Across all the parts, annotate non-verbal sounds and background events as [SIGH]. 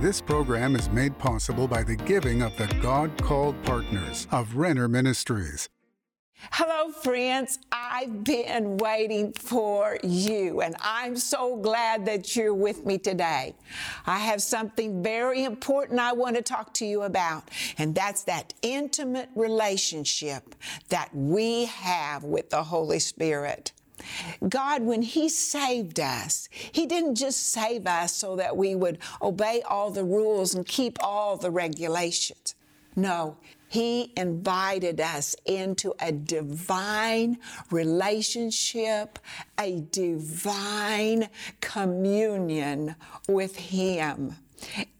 This program is made possible by the giving of the God called partners of Renner Ministries. Hello, friends. I've been waiting for you, and I'm so glad that you're with me today. I have something very important I want to talk to you about, and that's that intimate relationship that we have with the Holy Spirit. God, when He saved us, He didn't just save us so that we would obey all the rules and keep all the regulations. No, He invited us into a divine relationship, a divine communion with Him.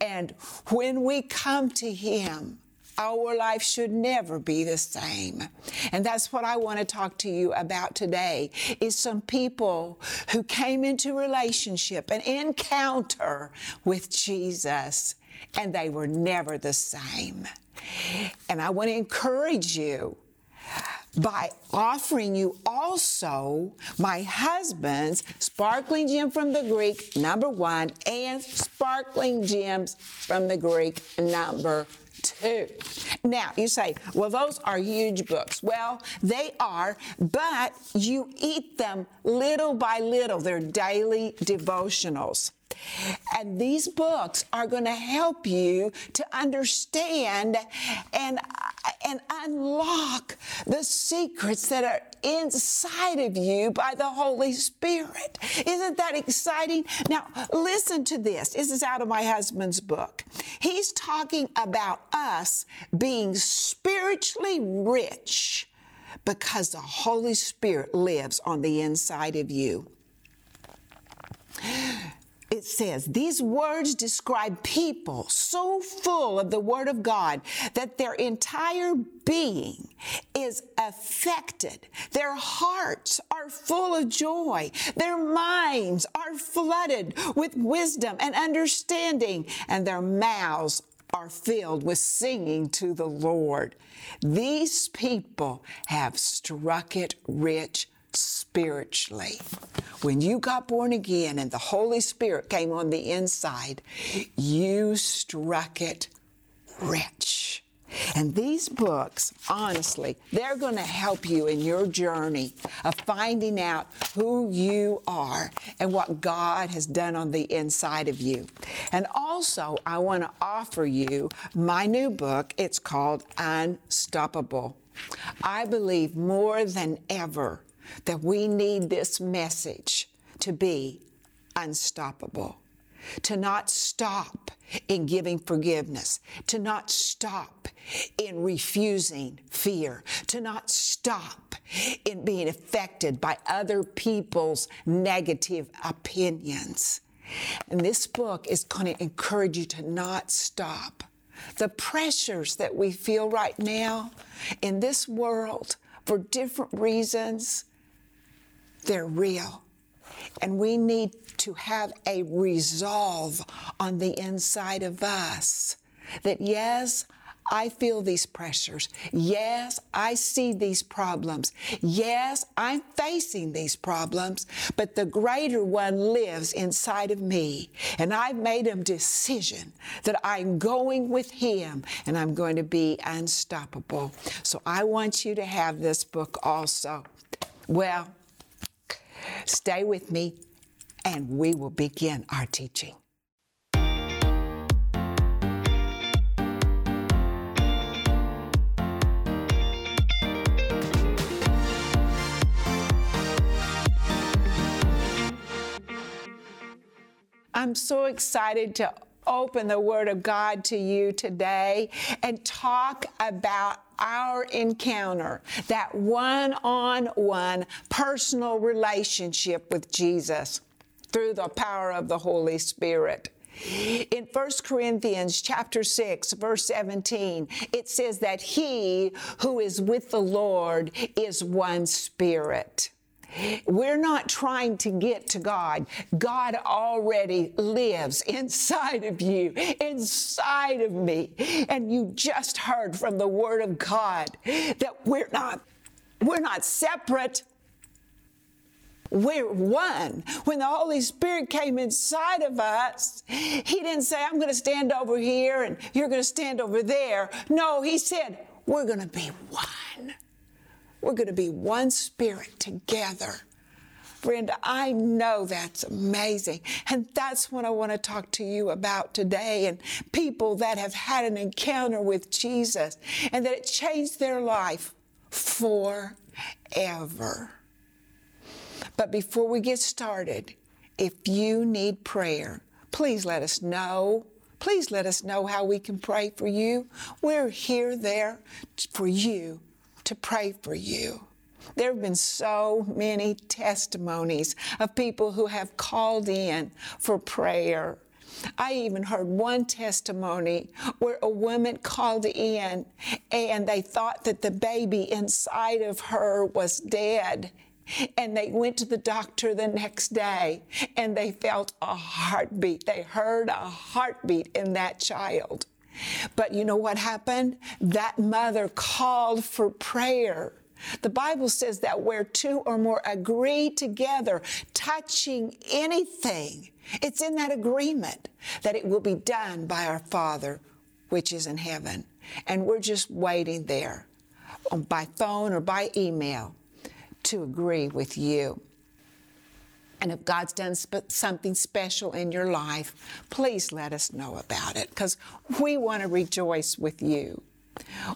And when we come to Him, our life should never be the same. And that's what I want to talk to you about today is some people who came into relationship and encounter with Jesus and they were never the same. And I want to encourage you by offering you also my husband's sparkling gem from the Greek, number one, and sparkling gems from the Greek, number two. Now, you say, well, those are huge books. Well, they are, but you eat them little by little. They're daily devotionals. And these books are going to help you to understand and, and unlock the secrets that are inside of you by the Holy Spirit. Isn't that exciting? Now, listen to this. This is out of my husband's book. He's talking about us being spiritually rich because the Holy Spirit lives on the inside of you it says, These words describe people so full of the Word of God that their entire being is affected. Their hearts are full of joy. Their minds are flooded with wisdom and understanding, and their mouths are filled with singing to the Lord. These people have struck it rich spiritually. When you got born again and the Holy Spirit came on the inside, you struck it rich. And these books, honestly, they're going to help you in your journey of finding out who you are and what God has done on the inside of you. And also, I want to offer you my new book. It's called Unstoppable. I believe more than ever that we need this message to be unstoppable, to not stop in giving forgiveness, to not stop in refusing fear, to not stop in being affected by other people's negative opinions. And this book is going to encourage you to not stop. The pressures that we feel right now in this world for different reasons, they're real. And we need to have a resolve on the inside of us that, yes, I feel these pressures. Yes, I see these problems. Yes, I'm facing these problems, but the greater one lives inside of me. And I've made a decision that I'm going with him and I'm going to be unstoppable. So I want you to have this book also. Well, Stay with me and we will begin our teaching. I'm so excited to open the Word of God to you today and talk about our encounter, that one on one personal relationship with Jesus through the power of the Holy Spirit. In 1 Corinthians chapter 6 verse 17, it says that he who is with the Lord is one spirit. We're not trying to get to God. God already lives inside of you, inside of me. And you just heard from the Word of God that we're not, we're not separate. we're one. When the Holy Spirit came inside of us, He didn't say, I'm going to stand over here and you're going to stand over there. No, He said, we're going to be one. We're going to be one spirit together. Brenda, I know that's amazing. And that's what I want to talk to you about today and people that have had an encounter with Jesus and that it changed their life forever. But before we get started, if you need prayer, please let us know. Please let us know how we can pray for you. We're here there for you to pray for you. There have been so many testimonies of people who have called in for prayer. I even heard one testimony where a woman called in and they thought that the baby inside of her was dead. And they went to the doctor the next day and they felt a heartbeat. They heard a heartbeat in that child. But you know what happened? That mother called for prayer. The Bible says that where two or more agree together, touching anything, it's in that agreement that it will be done by our Father which is in heaven. And we're just waiting there by phone or by email to agree with you. And if God's done sp- something special in your life, please let us know about it because we want to rejoice with you.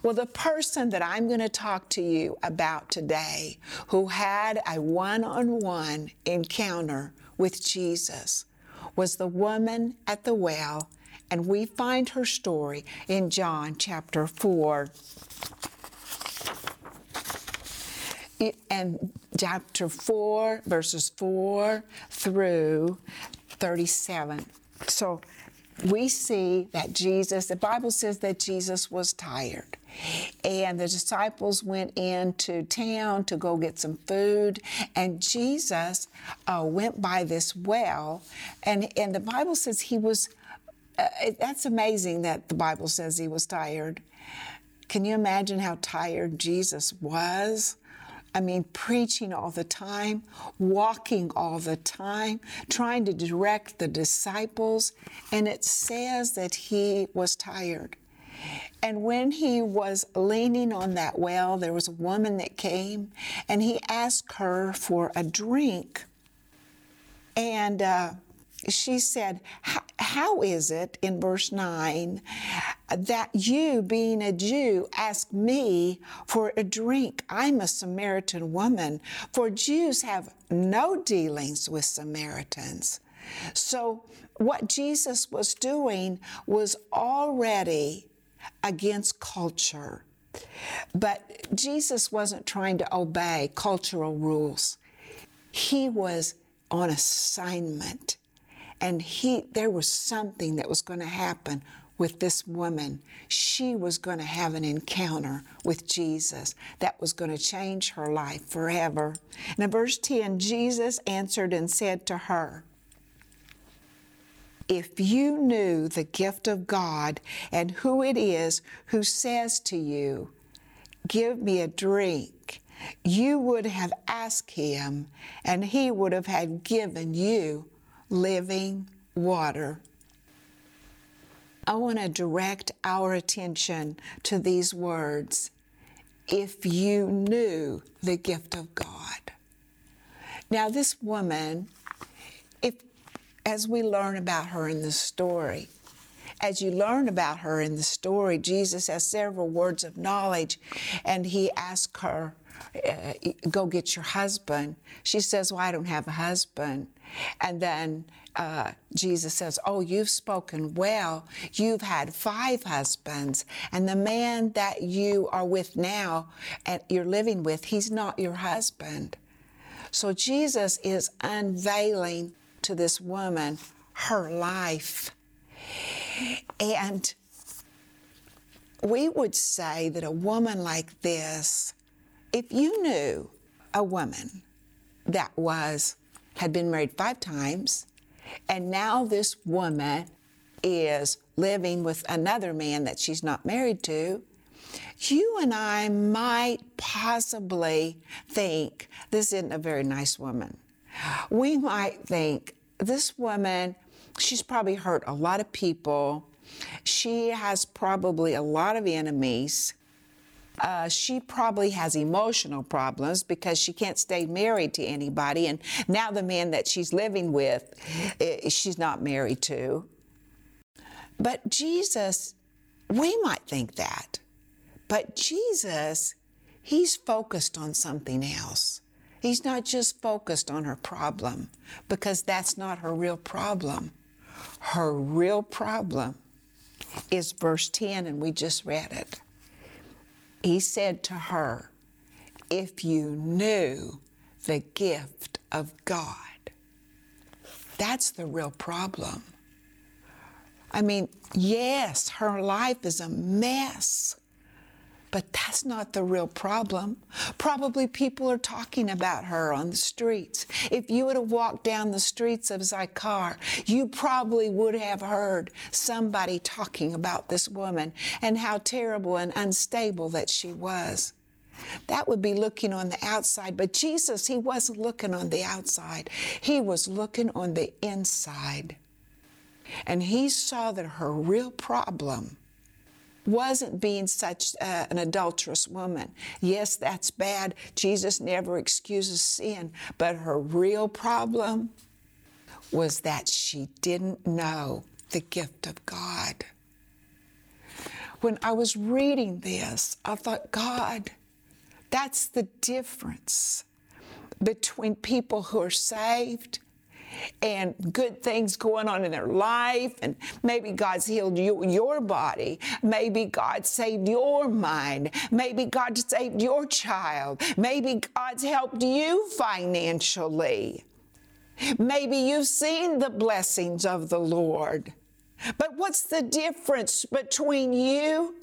Well, the person that I'm going to talk to you about today who had a one on one encounter with Jesus was the woman at the well, and we find her story in John chapter 4. And chapter 4, verses 4 through 37. So we see that Jesus, the Bible says that Jesus was tired. And the disciples went into town to go get some food, and Jesus uh, went by this well, and, and the Bible says he was. Uh, that's amazing that the Bible says he was tired. Can you imagine how tired Jesus was? I mean, preaching all the time, walking all the time, trying to direct the disciples. And it says that he was tired. And when he was leaning on that well, there was a woman that came and he asked her for a drink. And uh, she said, How is it in verse 9 that you, being a Jew, ask me for a drink? I'm a Samaritan woman, for Jews have no dealings with Samaritans. So, what Jesus was doing was already against culture. But Jesus wasn't trying to obey cultural rules. He was on assignment and he there was something that was going to happen with this woman. She was going to have an encounter with Jesus that was going to change her life forever. In verse 10, Jesus answered and said to her, if you knew the gift of God and who it is who says to you, Give me a drink, you would have asked him, and he would have had given you living water. I want to direct our attention to these words if you knew the gift of God. Now, this woman, if as we learn about her in the story, as you learn about her in the story, Jesus has several words of knowledge, and he asks her, Go get your husband. She says, Well, I don't have a husband. And then uh, Jesus says, Oh, you've spoken well. You've had five husbands, and the man that you are with now and you're living with, he's not your husband. So Jesus is unveiling to this woman her life. And we would say that a woman like this, if you knew a woman that was had been married five times, and now this woman is living with another man that she's not married to, you and I might possibly think this isn't a very nice woman. we might think this woman, she's probably hurt a lot of people. She has probably a lot of enemies. Uh, she probably has emotional problems because she can't stay married to anybody. And now the man that she's living with, eh, she's not married to. But Jesus, we might think that. But Jesus, he's focused on something else. He's not just focused on her problem because that's not her real problem. Her real problem is verse 10, and we just read it. He said to her, If you knew the gift of God, that's the real problem. I mean, yes, her life is a mess. But that's not the real problem. Probably people are talking about her on the streets. If you would have walked down the streets of Sychar, you probably would have heard somebody talking about this woman and how terrible and unstable that she was. That would be looking on the outside. But Jesus, he wasn't looking on the outside, he was looking on the inside. And he saw that her real problem wasn't being such uh, an adulterous woman. Yes, that's bad. Jesus never excuses sin. But her real problem was that she didn't know the gift of God. When I was reading this, I thought, God, that's the difference between people who are saved and good things going on in their life, and maybe God's healed you, your body, maybe God saved your mind, maybe God saved your child, maybe God's helped you financially. Maybe you've seen the blessings of the Lord. But what's the difference between you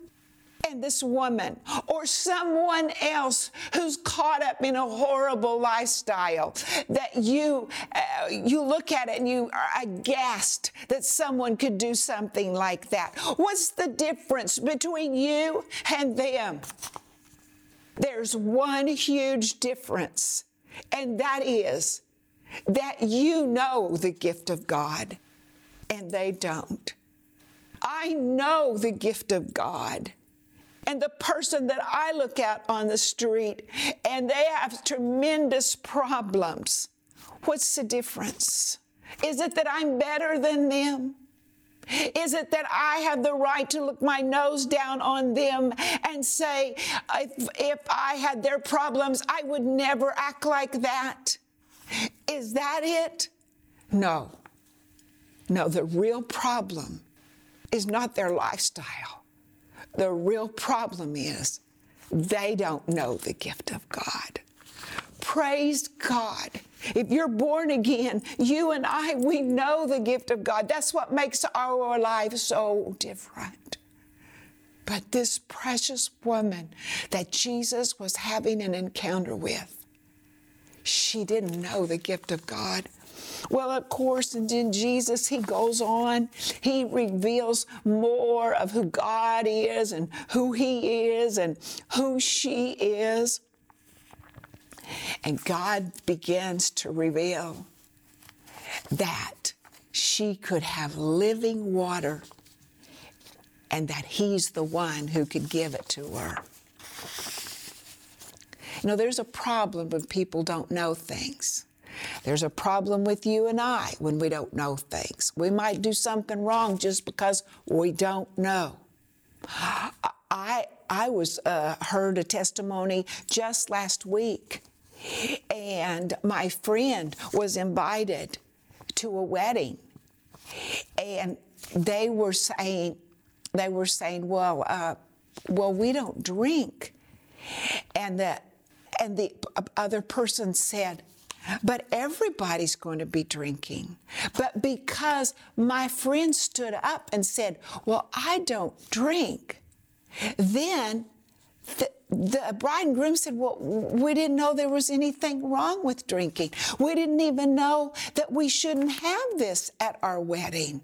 and this woman or someone else who's caught up in a horrible lifestyle that you uh, you look at it and you are aghast that someone could do something like that. What's the difference between you and them? There's one huge difference and that is that you know the gift of God and they don't. I know the gift of God and the person that I look at on the street and they have tremendous problems. What's the difference? Is it that I'm better than them? Is it that I have the right to look my nose down on them and say, if, if I had their problems, I would never act like that? Is that it? No. No, the real problem is not their lifestyle. The real problem is they don't know the gift of God. Praise God. If you're born again, you and I, we know the gift of God. That's what makes our life so different. But this precious woman that Jesus was having an encounter with, she didn't know the gift of God. Well, of course, and then Jesus, he goes on. He reveals more of who God is and who he is and who she is. And God begins to reveal that she could have living water and that he's the one who could give it to her. You know, there's a problem when people don't know things. There's a problem with you and I when we don't know things. We might do something wrong just because we don't know. I I was uh, heard a testimony just last week, and my friend was invited to a wedding, and they were saying they were saying, well, uh, well, we don't drink, and the and the uh, other person said, but everybody's going to be drinking. But because my friend stood up and said, Well, I don't drink, then the, the bride and groom said, Well, we didn't know there was anything wrong with drinking. We didn't even know that we shouldn't have this at our wedding.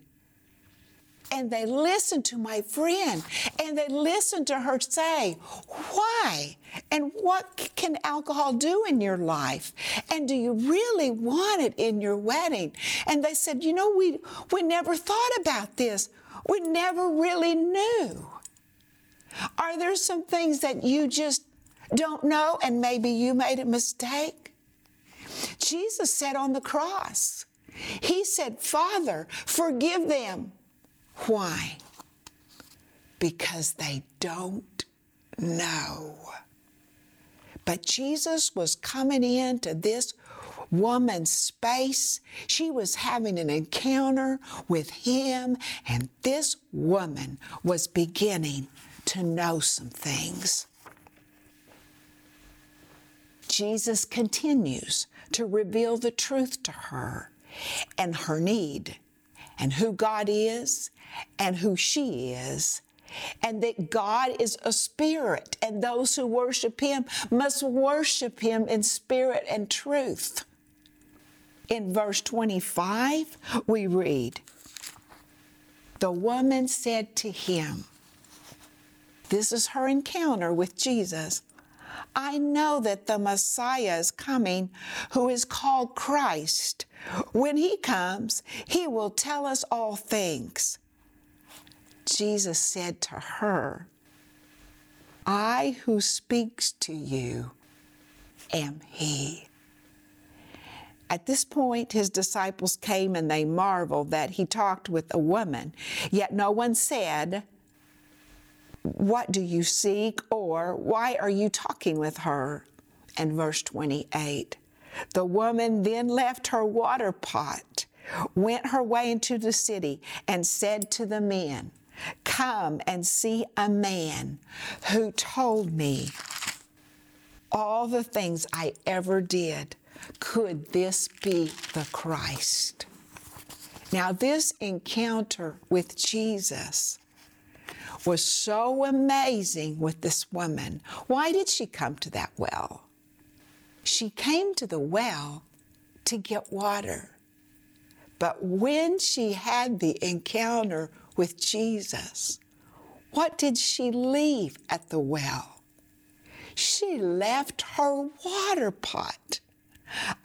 And they listened to my friend and they listened to her say, Why? And what can alcohol do in your life? And do you really want it in your wedding? And they said, You know, we, we never thought about this. We never really knew. Are there some things that you just don't know and maybe you made a mistake? Jesus said on the cross, He said, Father, forgive them. Why? Because they don't know. But Jesus was coming into this woman's space. She was having an encounter with him, and this woman was beginning to know some things. Jesus continues to reveal the truth to her and her need and who God is and who she is and that God is a spirit, and those who worship Him must worship Him in spirit and truth. In verse 25, we read, The woman said to him, This is her encounter with Jesus. I know that the Messiah is coming, who is called Christ. When he comes, he will tell us all things. Jesus said to her, I who speaks to you am he. At this point, his disciples came and they marveled that he talked with a woman. Yet no one said, What do you seek? or Why are you talking with her? And verse 28 The woman then left her water pot, went her way into the city, and said to the men, Come and see a man who told me all the things I ever did. Could this be the Christ? Now, this encounter with Jesus was so amazing with this woman. Why did she come to that well? She came to the well to get water. But when she had the encounter with Jesus, what did she leave at the well? She left her water pot.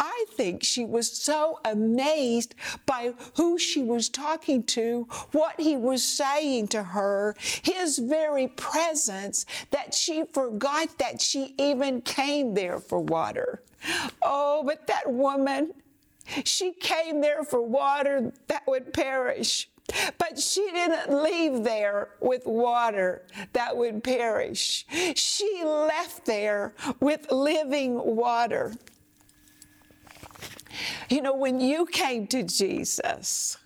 I think she was so amazed by who she was talking to, what he was saying to her, his very presence, that she forgot that she even came there for water. Oh, but that woman, she came there for water that would perish. But she didn't leave there with water that would perish. She left there with living water. You know, when you came to Jesus,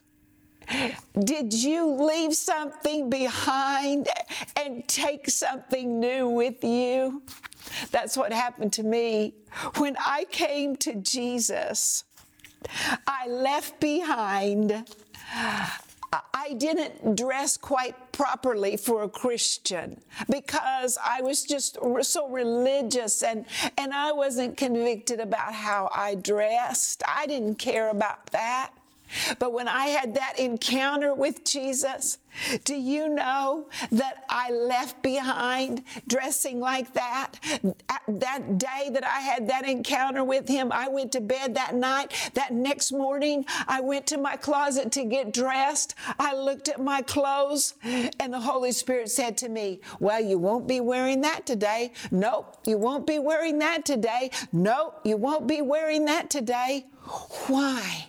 did you leave something behind and take something new with you? That's what happened to me. When I came to Jesus, I left behind I didn't dress quite properly for a Christian because I was just so religious and, and I wasn't convicted about how I dressed. I didn't care about that. But when I had that encounter with Jesus, do you know that I left behind dressing like that? That day that I had that encounter with him, I went to bed that night. That next morning, I went to my closet to get dressed. I looked at my clothes, and the Holy Spirit said to me, Well, you won't be wearing that today. Nope, you won't be wearing that today. Nope, you won't be wearing that today. Why?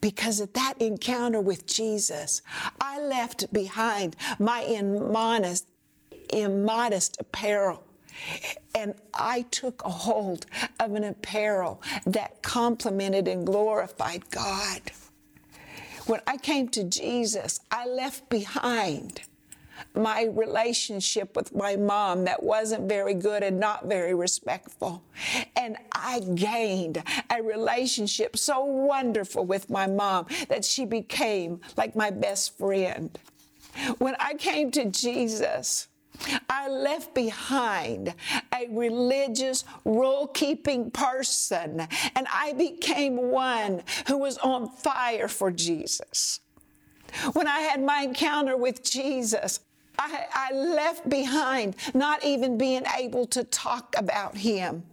Because at that encounter with Jesus, I left behind my immodest, immodest apparel. And I took a hold of an apparel that complemented and glorified God. When I came to Jesus, I left behind my relationship with my mom that wasn't very good and not very respectful. And I gained a relationship so wonderful with my mom that she became like my best friend. When I came to Jesus, I left behind a religious, rule keeping person, and I became one who was on fire for Jesus. When I had my encounter with Jesus, I, I left behind not even being able to talk about him.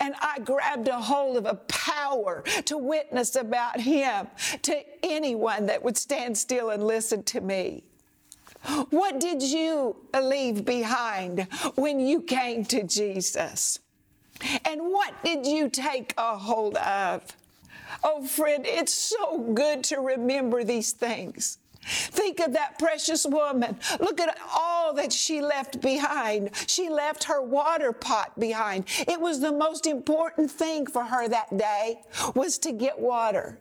And I grabbed a hold of a power to witness about him to anyone that would stand still and listen to me. What did you leave behind when you came to Jesus? And what did you take a hold of? Oh, friend, it's so good to remember these things. Think of that precious woman. Look at all that she left behind. She left her water pot behind. It was the most important thing for her that day was to get water.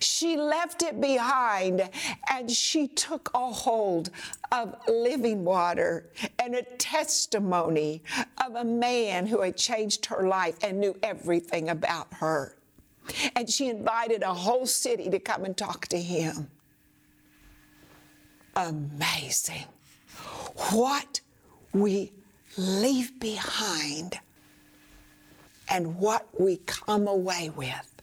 She left it behind and she took a hold of living water and a testimony of a man who had changed her life and knew everything about her. And she invited a whole city to come and talk to him. Amazing. What we leave behind and what we come away with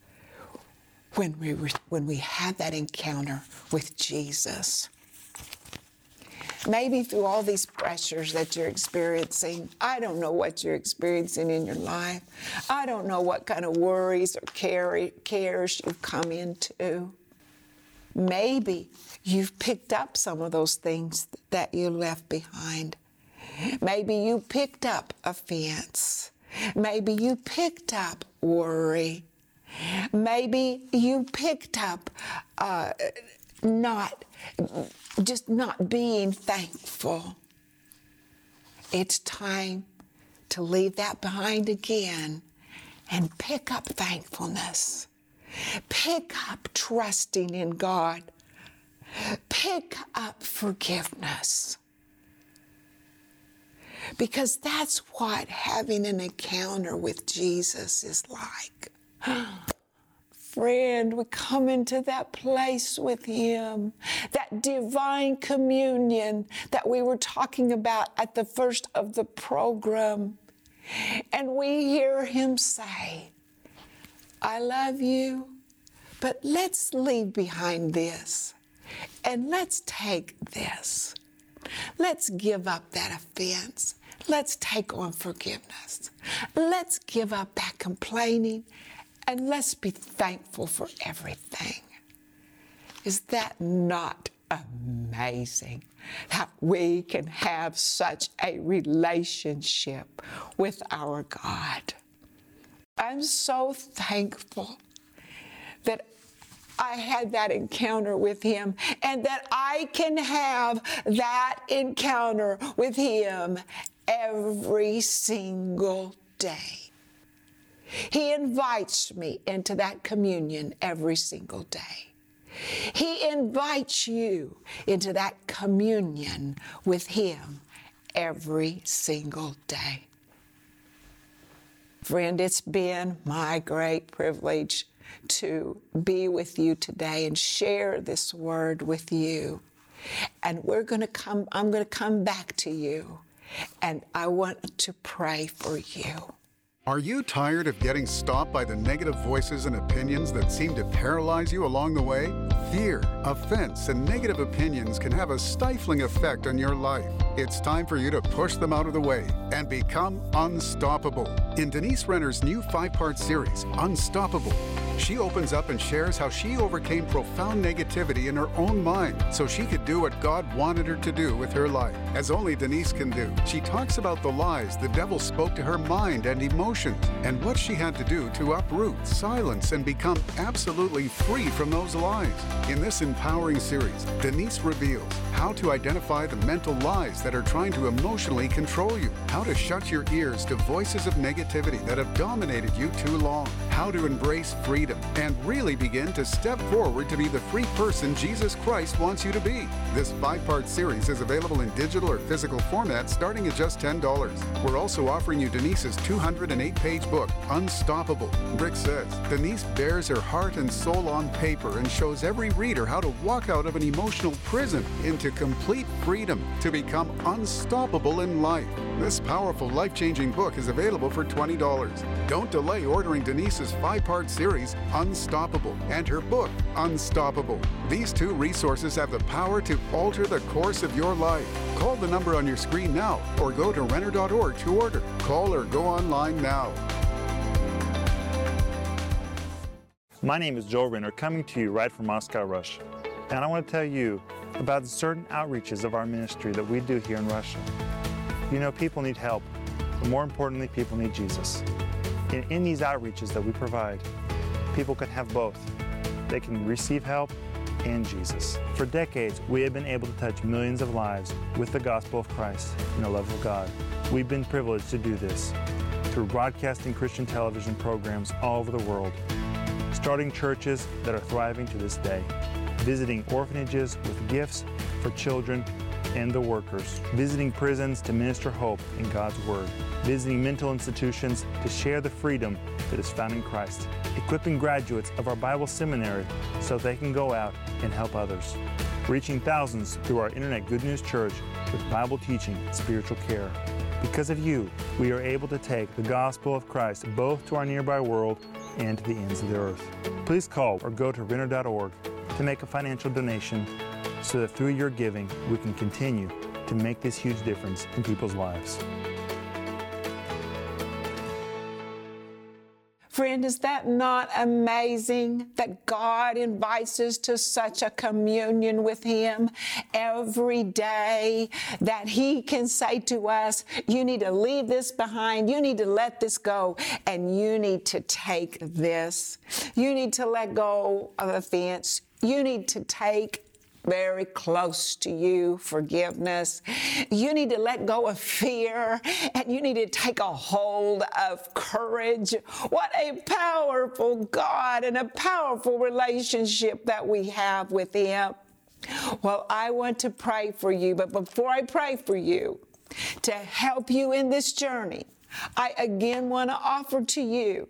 when we, when we have that encounter with Jesus. Maybe through all these pressures that you're experiencing, I don't know what you're experiencing in your life. I don't know what kind of worries or care, cares you've come into. Maybe you've picked up some of those things that you left behind. Maybe you picked up offense. Maybe you picked up worry. Maybe you picked up uh, not, just not being thankful. It's time to leave that behind again and pick up thankfulness. Pick up trusting in God. Pick up forgiveness. Because that's what having an encounter with Jesus is like. [GASPS] Friend, we come into that place with Him, that divine communion that we were talking about at the first of the program. And we hear Him say, I love you, but let's leave behind this and let's take this. Let's give up that offense. Let's take on forgiveness. Let's give up that complaining and let's be thankful for everything. Is that not amazing that we can have such a relationship with our God? I'm so thankful that I had that encounter with Him and that I can have that encounter with Him every single day. He invites me into that communion every single day. He invites you into that communion with Him every single day. Friend, it's been my great privilege to be with you today and share this word with you. And we're going to come, I'm going to come back to you, and I want to pray for you. Are you tired of getting stopped by the negative voices and opinions that seem to paralyze you along the way? Fear, offense, and negative opinions can have a stifling effect on your life. It's time for you to push them out of the way and become unstoppable. In Denise Renner's new five part series, Unstoppable, she opens up and shares how she overcame profound negativity in her own mind so she could do what God wanted her to do with her life, as only Denise can do. She talks about the lies the devil spoke to her mind and emotions and what she had to do to uproot, silence, and become absolutely free from those lies. In this empowering series, Denise reveals how to identify the mental lies that are trying to emotionally control you, how to shut your ears to voices of negativity that have dominated you too long, how to embrace freedom, and really begin to step forward to be the free person Jesus Christ wants you to be. This five part series is available in digital or physical format starting at just $10. We're also offering you Denise's 208 page book, Unstoppable. Rick says Denise bears her heart and soul on paper and shows every reader how to walk out of an emotional prison into complete freedom to become unstoppable in life. This powerful, life changing book is available for $20. Don't delay ordering Denise's five part series, Unstoppable, and her book, Unstoppable. These two resources have the power to alter the course of your life. Call the number on your screen now or go to Renner.org to order. Call or go online now. My name is Joel Renner, coming to you right from Moscow, Russia. And I want to tell you about certain outreaches of our ministry that we do here in Russia. You know, people need help, but more importantly, people need Jesus. And in these outreaches that we provide, people can have both. They can receive help and Jesus. For decades, we have been able to touch millions of lives with the gospel of Christ and the love of God. We've been privileged to do this through broadcasting Christian television programs all over the world, starting churches that are thriving to this day, visiting orphanages with gifts for children and the workers, visiting prisons to minister hope in God's Word, visiting mental institutions to share the freedom that is found in Christ, equipping graduates of our Bible seminary so they can go out and help others, reaching thousands through our Internet Good News Church with Bible teaching and spiritual care. Because of you, we are able to take the gospel of Christ both to our nearby world and to the ends of the earth. Please call or go to Renner.org to make a financial donation so that through your giving, we can continue to make this huge difference in people's lives. Friend, is that not amazing that God invites us to such a communion with Him every day that He can say to us, You need to leave this behind, you need to let this go, and you need to take this. You need to let go of offense. You need to take very close to you, forgiveness. You need to let go of fear and you need to take a hold of courage. What a powerful God and a powerful relationship that we have with Him. Well, I want to pray for you, but before I pray for you, to help you in this journey, I again want to offer to you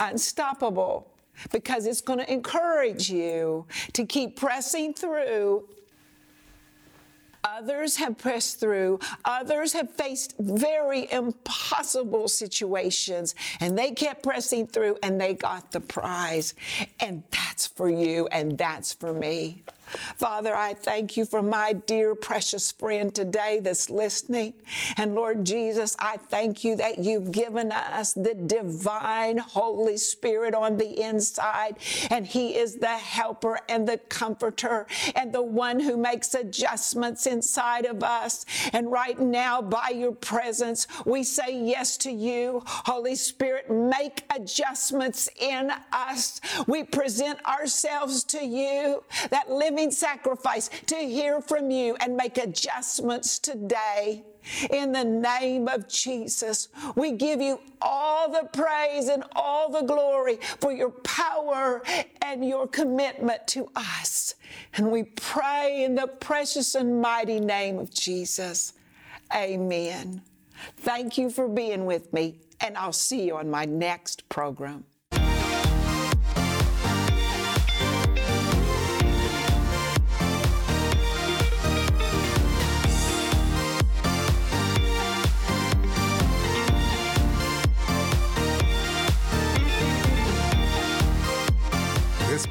unstoppable because it's going to encourage you to keep pressing through. Others have pressed through. Others have faced very impossible situations and they kept pressing through and they got the prize. And that's for you and that's for me. Father, I thank you for my dear, precious friend today that's listening. And Lord Jesus, I thank you that you've given us the divine Holy Spirit on the inside. And He is the helper and the comforter and the one who makes adjustments inside of us. And right now, by your presence, we say yes to you. Holy Spirit, make adjustments in us. We present ourselves to you, that living living sacrifice to hear from you and make adjustments today. In the name of Jesus, we give you all the praise and all the glory for your power and your commitment to us. And we pray in the precious and mighty name of Jesus. Amen. Thank you for being with me, and I'll see you on my next program.